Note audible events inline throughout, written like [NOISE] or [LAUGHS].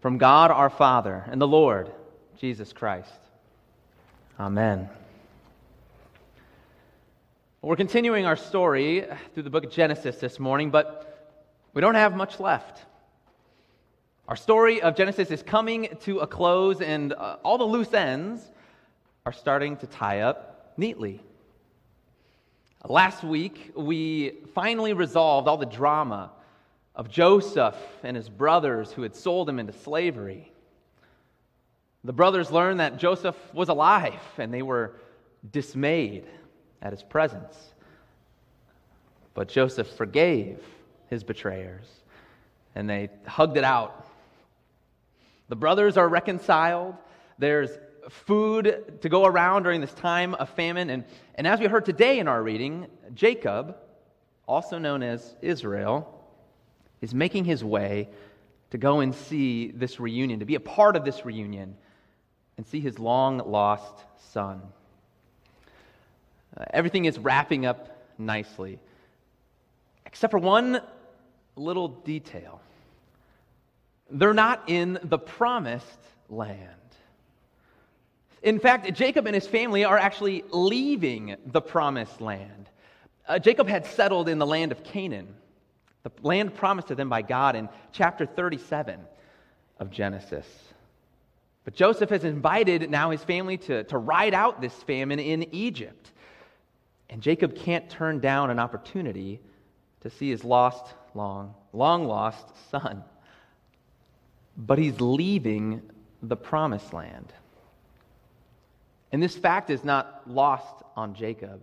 from God our Father and the Lord Jesus Christ. Amen. We're continuing our story through the book of Genesis this morning, but we don't have much left. Our story of Genesis is coming to a close, and uh, all the loose ends are starting to tie up neatly. Last week, we finally resolved all the drama of Joseph and his brothers who had sold him into slavery. The brothers learned that Joseph was alive, and they were dismayed at his presence. But Joseph forgave his betrayers, and they hugged it out. The brothers are reconciled. There's food to go around during this time of famine. And, and as we heard today in our reading, Jacob, also known as Israel, is making his way to go and see this reunion, to be a part of this reunion, and see his long lost son. Uh, everything is wrapping up nicely, except for one little detail. They're not in the promised land. In fact, Jacob and his family are actually leaving the promised land. Uh, Jacob had settled in the land of Canaan, the land promised to them by God in chapter 37 of Genesis. But Joseph has invited now his family to, to ride out this famine in Egypt. And Jacob can't turn down an opportunity to see his lost, long, long lost son. But he's leaving the promised land. And this fact is not lost on Jacob.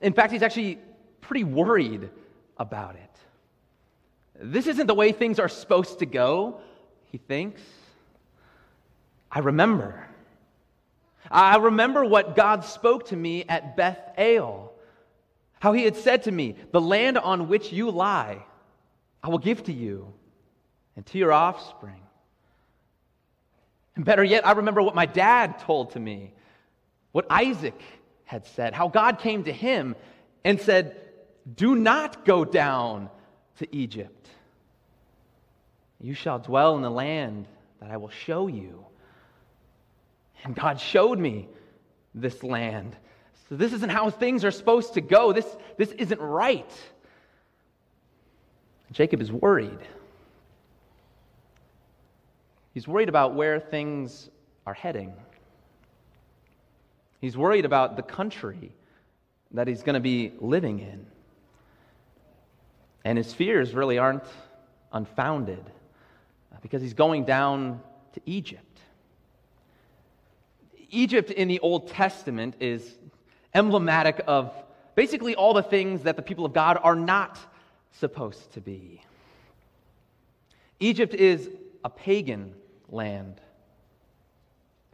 In fact, he's actually pretty worried about it. This isn't the way things are supposed to go, he thinks. I remember. I remember what God spoke to me at Beth El. How he had said to me, The land on which you lie, I will give to you and to your offspring. And better yet, I remember what my dad told to me what Isaac had said, how God came to him and said, Do not go down to Egypt. You shall dwell in the land that I will show you. And God showed me this land. So, this isn't how things are supposed to go. This, this isn't right. Jacob is worried. He's worried about where things are heading. He's worried about the country that he's going to be living in. And his fears really aren't unfounded because he's going down to Egypt. Egypt in the Old Testament is emblematic of basically all the things that the people of God are not supposed to be. Egypt is a pagan land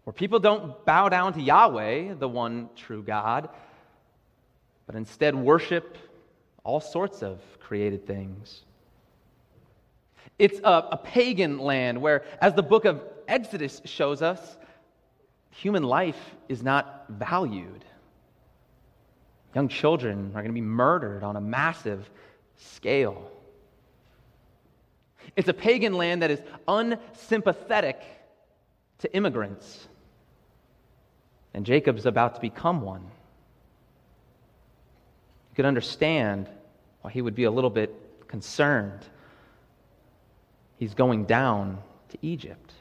where people don't bow down to Yahweh, the one true God, but instead worship all sorts of created things. It's a, a, pagan land where, as the book of Exodus shows us, human life is not valued. Young children are going to be murdered on a massive scale. It's a pagan land that is unsympathetic to immigrants. And Jacob's about to become one. You could understand why he would be a little bit concerned. He's going down to Egypt.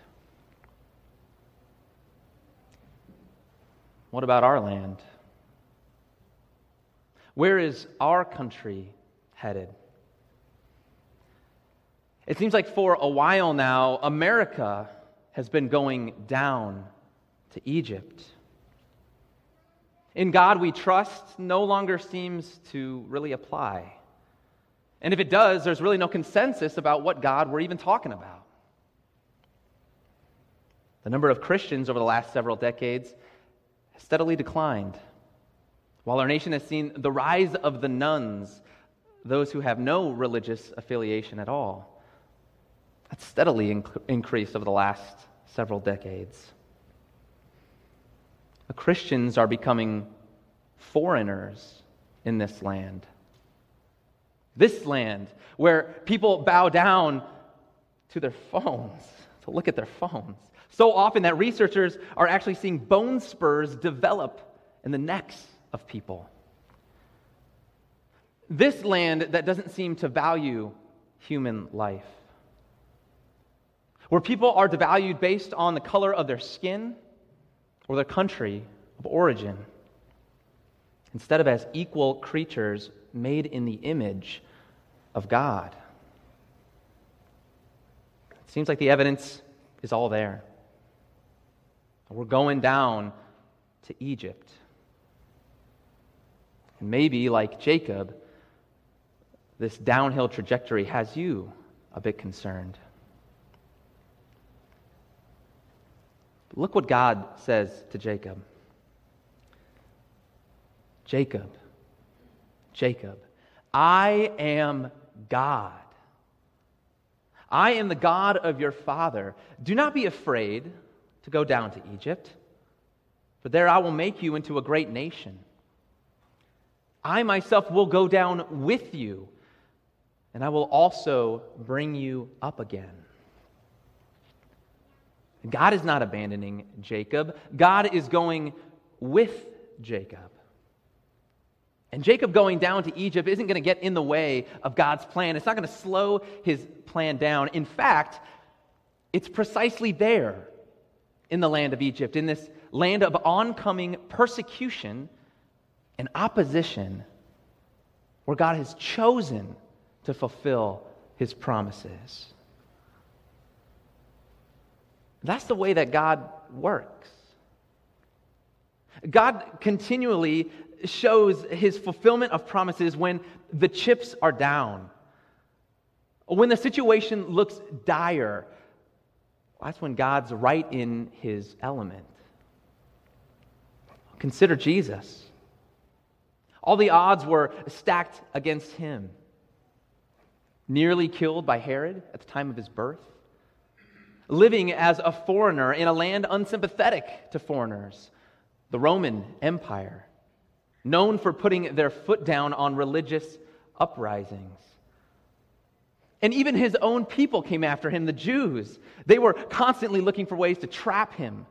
What about our land? Where is our country headed? It seems like for a while now, America has been going down to Egypt. In God we trust no longer seems to really apply. And if it does, there's really no consensus about what God we're even talking about. The number of Christians over the last several decades has steadily declined, while our nation has seen the rise of the nones, those who have no religious affiliation at all. That's steadily inc- increased over the last several decades. Christians are becoming foreigners in this land. This land where people bow down to their phones, to look at their phones. So often that researchers are actually seeing bone spurs develop in the necks of people. This land that doesn't seem to value human life, where people are devalued based on the color of their skin or their country of origin, instead of as equal creatures made in the image of God. It seems like the evidence is all there. We're going down to Egypt. And maybe, like Jacob, this downhill trajectory has you a bit concerned. Look what God says to Jacob Jacob, Jacob, I am God. I am the God of your father. Do not be afraid to go down to Egypt, for there I will make you into a great nation. I myself will go down with you and I will also bring you up again. God is not abandoning Jacob, God is going with Jacob. And Jacob going down to Egypt isn't going to get in the way of God's plan. It's not going to slow his plan down. In fact, it's precisely there in the land of Egypt, in this land of oncoming persecution and opposition, where God has chosen to fulfill his promises. That's the way that God works. God continually shows his fulfillment of promises when the chips are down, when the situation looks dire. That's when God's right in his element. Consider Jesus. All the odds were stacked against him nearly killed by Herod at the time of his birth, living as a foreigner in a land unsympathetic to foreigners, the Roman Empire, known for putting their foot down on religious uprisings. And even his own people came after him, the Jews. They were constantly looking for ways to trap him.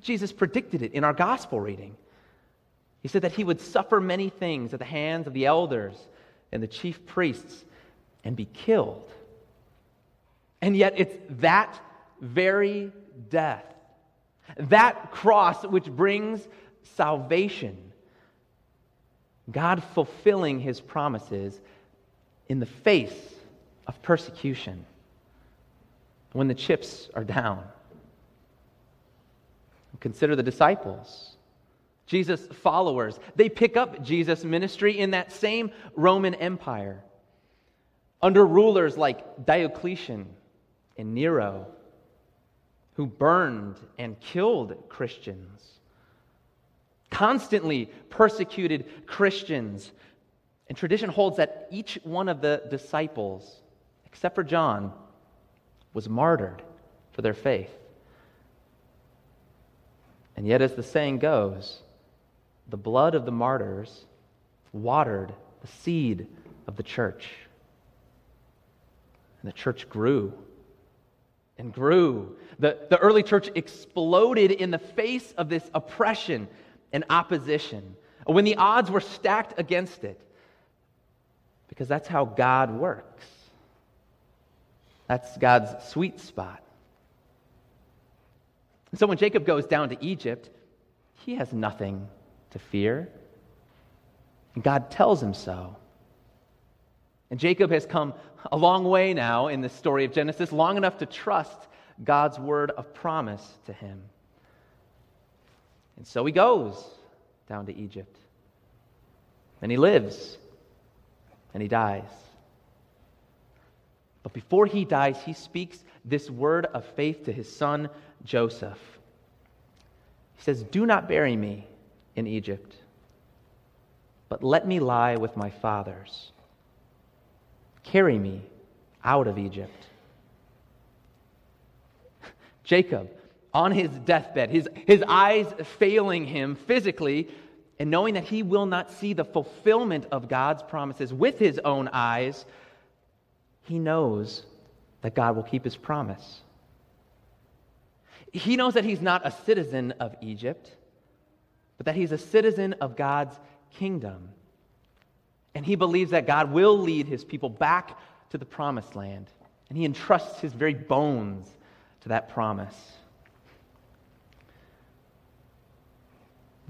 Jesus predicted it in our gospel reading. He said that he would suffer many things at the hands of the elders and the chief priests and be killed. And yet, it's that very death, that cross which brings salvation, God fulfilling his promises in the face of persecution when the chips are down. Consider the disciples. Jesus' followers. They pick up Jesus' ministry in that same Roman Empire under rulers like Diocletian and Nero, who burned and killed Christians, constantly persecuted Christians. And tradition holds that each one of the disciples, except for John, was martyred for their faith. And yet, as the saying goes, the blood of the martyrs watered the seed of the church. And the church grew and grew. The, the early church exploded in the face of this oppression and opposition when the odds were stacked against it. Because that's how God works. That's God's sweet spot. So when Jacob goes down to Egypt, he has nothing to fear. And God tells him so. And Jacob has come a long way now in the story of Genesis, long enough to trust God's word of promise to him. And so he goes down to Egypt. And he lives. And he dies. But before he dies, he speaks this word of faith to his son Joseph. He says, Do not bury me in Egypt, but let me lie with my fathers Carry me out of Egypt. [LAUGHS] Jacob, on his deathbed, his, his eyes failing him physically, and knowing that he will not see the fulfillment of God's promises with his own eyes, he knows that God will keep his promise. He knows that he's not a citizen of Egypt, but that he's a citizen of God's kingdom. And he believes that God will lead his people back to the promised land. And he entrusts his very bones to that promise.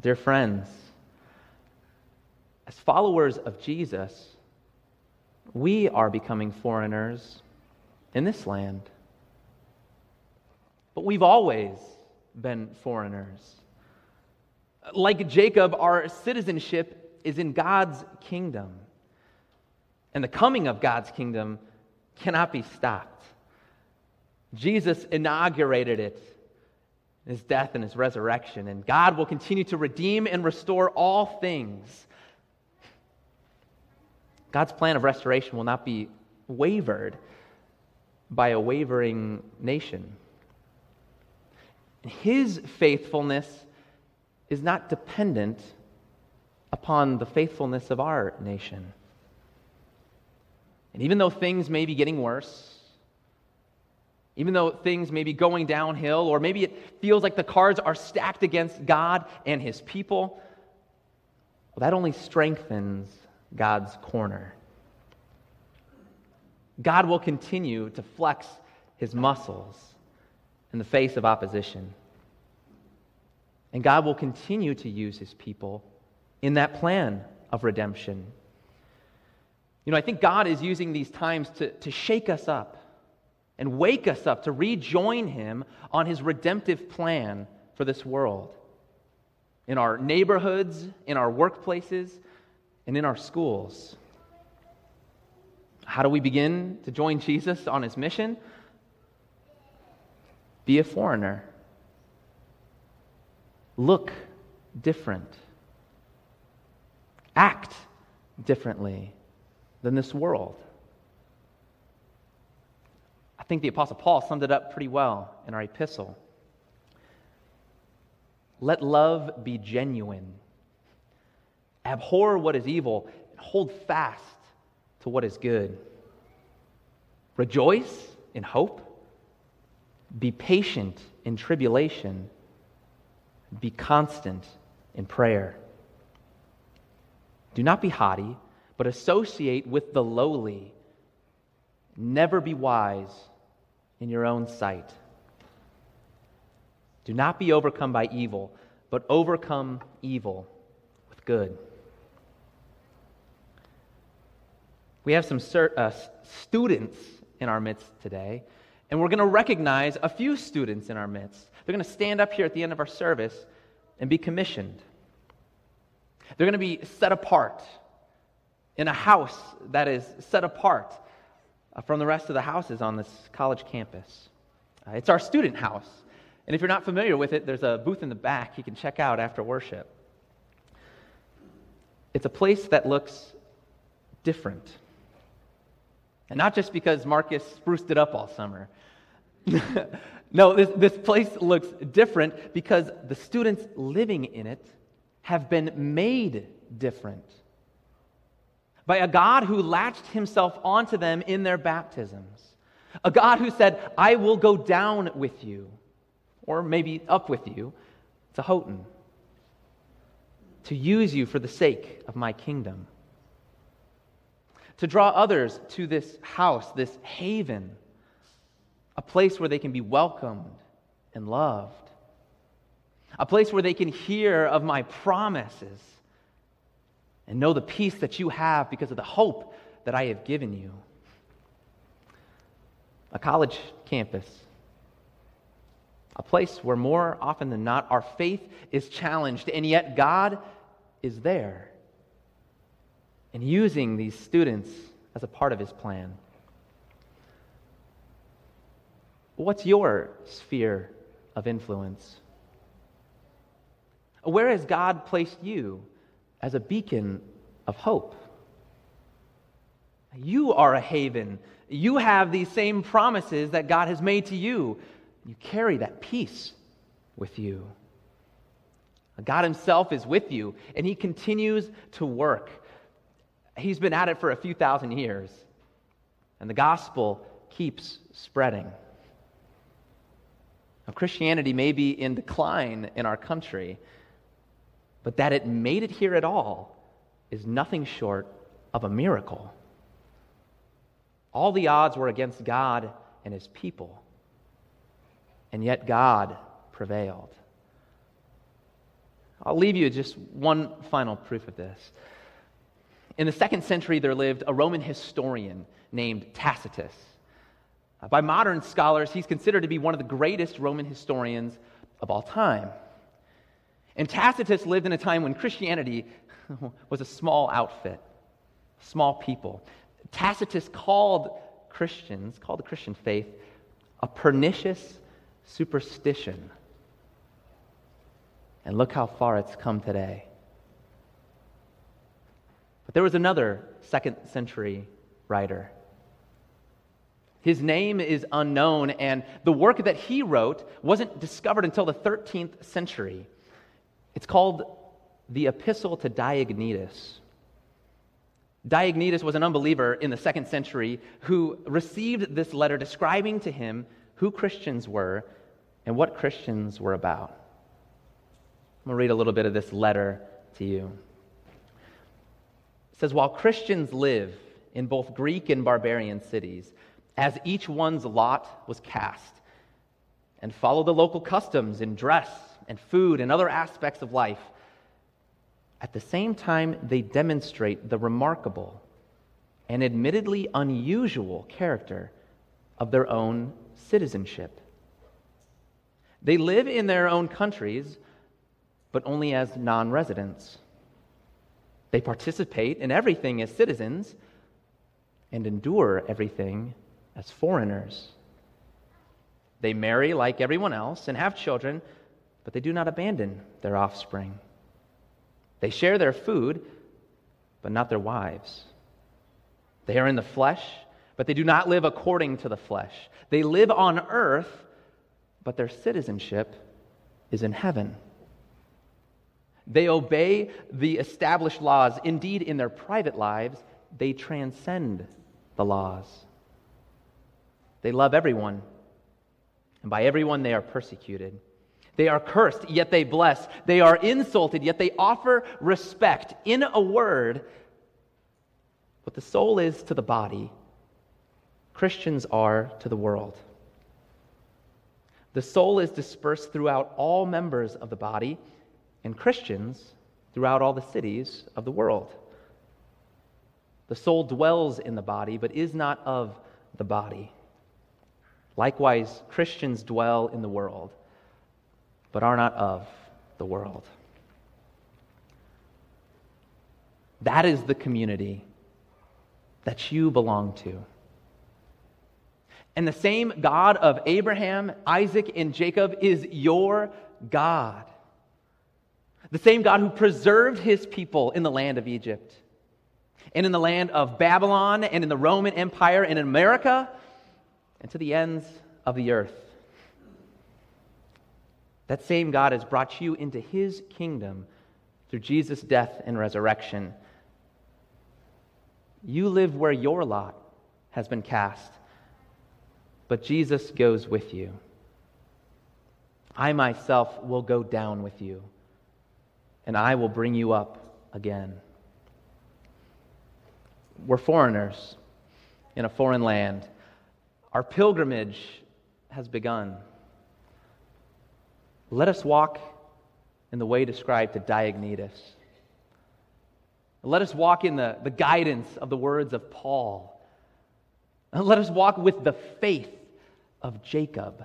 Dear friends, as followers of Jesus, we are becoming foreigners in this land. But we've always been foreigners. Like Jacob, our citizenship is in God's kingdom. And the coming of God's kingdom cannot be stopped. Jesus inaugurated it his death and his resurrection, and God will continue to redeem and restore all things. God's plan of restoration will not be wavered by a wavering nation. His faithfulness is not dependent upon the faithfulness of our nation. And even though things may be getting worse, even though things may be going downhill, or maybe it feels like the cards are stacked against God and his people, well, that only strengthens God's corner. God will continue to flex his muscles in the face of opposition. And God will continue to use his people in that plan of redemption. You know, I think God is using these times to, to shake us up and wake us up to rejoin him on his redemptive plan for this world. In our neighborhoods, in our workplaces, and in our schools. How do we begin to join Jesus on his mission? Be a foreigner. Look different. Act differently than this world. I think the Apostle Paul summed it up pretty well in our epistle. Let love be genuine. Abhor what is evil and hold fast to what is good. Rejoice in hope. Be patient in tribulation. Be constant in prayer. Do not be haughty, but associate with the lowly. Never be wise in your own sight. Do not be overcome by evil, but overcome evil with good. We have some uh, students in our midst today, and we're going to recognize a few students in our midst. They're going to stand up here at the end of our service and be commissioned. They're going to be set apart in a house that is set apart uh, from the rest of the houses on this college campus. Uh, it's our student house. And if you're not familiar with it, there's a booth in the back you can check out after worship. It's a place that looks different. And not just because Marcus spruced it up all summer. [LAUGHS] no, this, this place looks different because the students living in it have been made different by a God who latched himself onto them in their baptisms. A God who said, I will go down with you, or maybe up with you, to Houghton, to use you for the sake of my kingdom to draw others to this house, this haven, a place where they can be welcomed and loved, a place where they can hear of my promises and know the peace that you have because of the hope that I have given you. A college campus, a place where more often than not our faith is challenged, and yet God is there and using these students as a part of his plan. What's your sphere of influence? Where has God placed you as a beacon of hope? You are a haven. You have these same promises that God has made to you. You carry that peace with you. God Himself is with you, and He continues to work he's been at it for a few thousand years, and the gospel keeps spreading. of Christianity may be in decline in our country, but that it made it here at all is nothing short of a miracle. All the odds were against God and his people, and yet God prevailed. I'll leave you just one final proof of this. In the second century, there lived a Roman historian named Tacitus. Uh, by modern scholars, he's considered to be one of the greatest Roman historians of all time. And Tacitus lived in a time when Christianity [LAUGHS] was a small outfit, small people. Tacitus called Christians, called the Christian faith, a pernicious superstition. And look how far it's come today. But there was another second century writer. His name is unknown, and the work that he wrote wasn't discovered until the 13th century. It's called the Epistle to Diognetus. Diognetus was an unbeliever in the second century who received this letter describing to him who Christians were and what Christians were about. I'm going to read a little bit of this letter to you. It says, While Christians live in both Greek and barbarian cities, as each one's lot was cast, and follow the local customs in dress and food and other aspects of life, at the same time, they demonstrate the remarkable and admittedly unusual character of their own citizenship. They live in their own countries, but only as non residents. They participate in everything as citizens and endure everything as foreigners. They marry like everyone else and have children, but they do not abandon their offspring. They share their food, but not their wives. They are in the flesh, but they do not live according to the flesh. They live on earth, but their citizenship is in heaven. They obey the established laws. Indeed, in their private lives, they transcend the laws. They love everyone, and by everyone they are persecuted. They are cursed, yet they bless. They are insulted, yet they offer respect. In a word, what the soul is to the body, Christians are to the world. The soul is dispersed throughout all members of the body, and Christians throughout all the cities of the world. The soul dwells in the body, but is not of the body. Likewise, Christians dwell in the world but are not of the world. That is the community that you belong to. And the same God of Abraham, Isaac, and Jacob is your God. The same God who preserved his people in the land of Egypt, and in the land of Babylon, and in the Roman Empire, and in America, and to the ends of the earth. That same God has brought you into his kingdom through Jesus' death and resurrection. You live where your lot has been cast, but Jesus goes with you. I myself will go down with you, and I will bring you up again. We're foreigners in a foreign land. Our pilgrimage has begun. Let us walk in the way described to Diognetus. Let us walk in the, the guidance of the words of Paul. Let us walk with the faith of Jacob.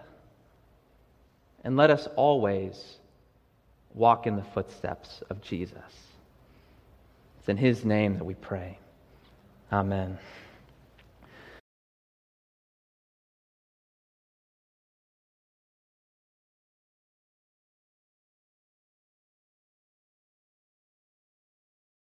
And let us always walk in the footsteps of Jesus. It's in his name that we pray. Amen.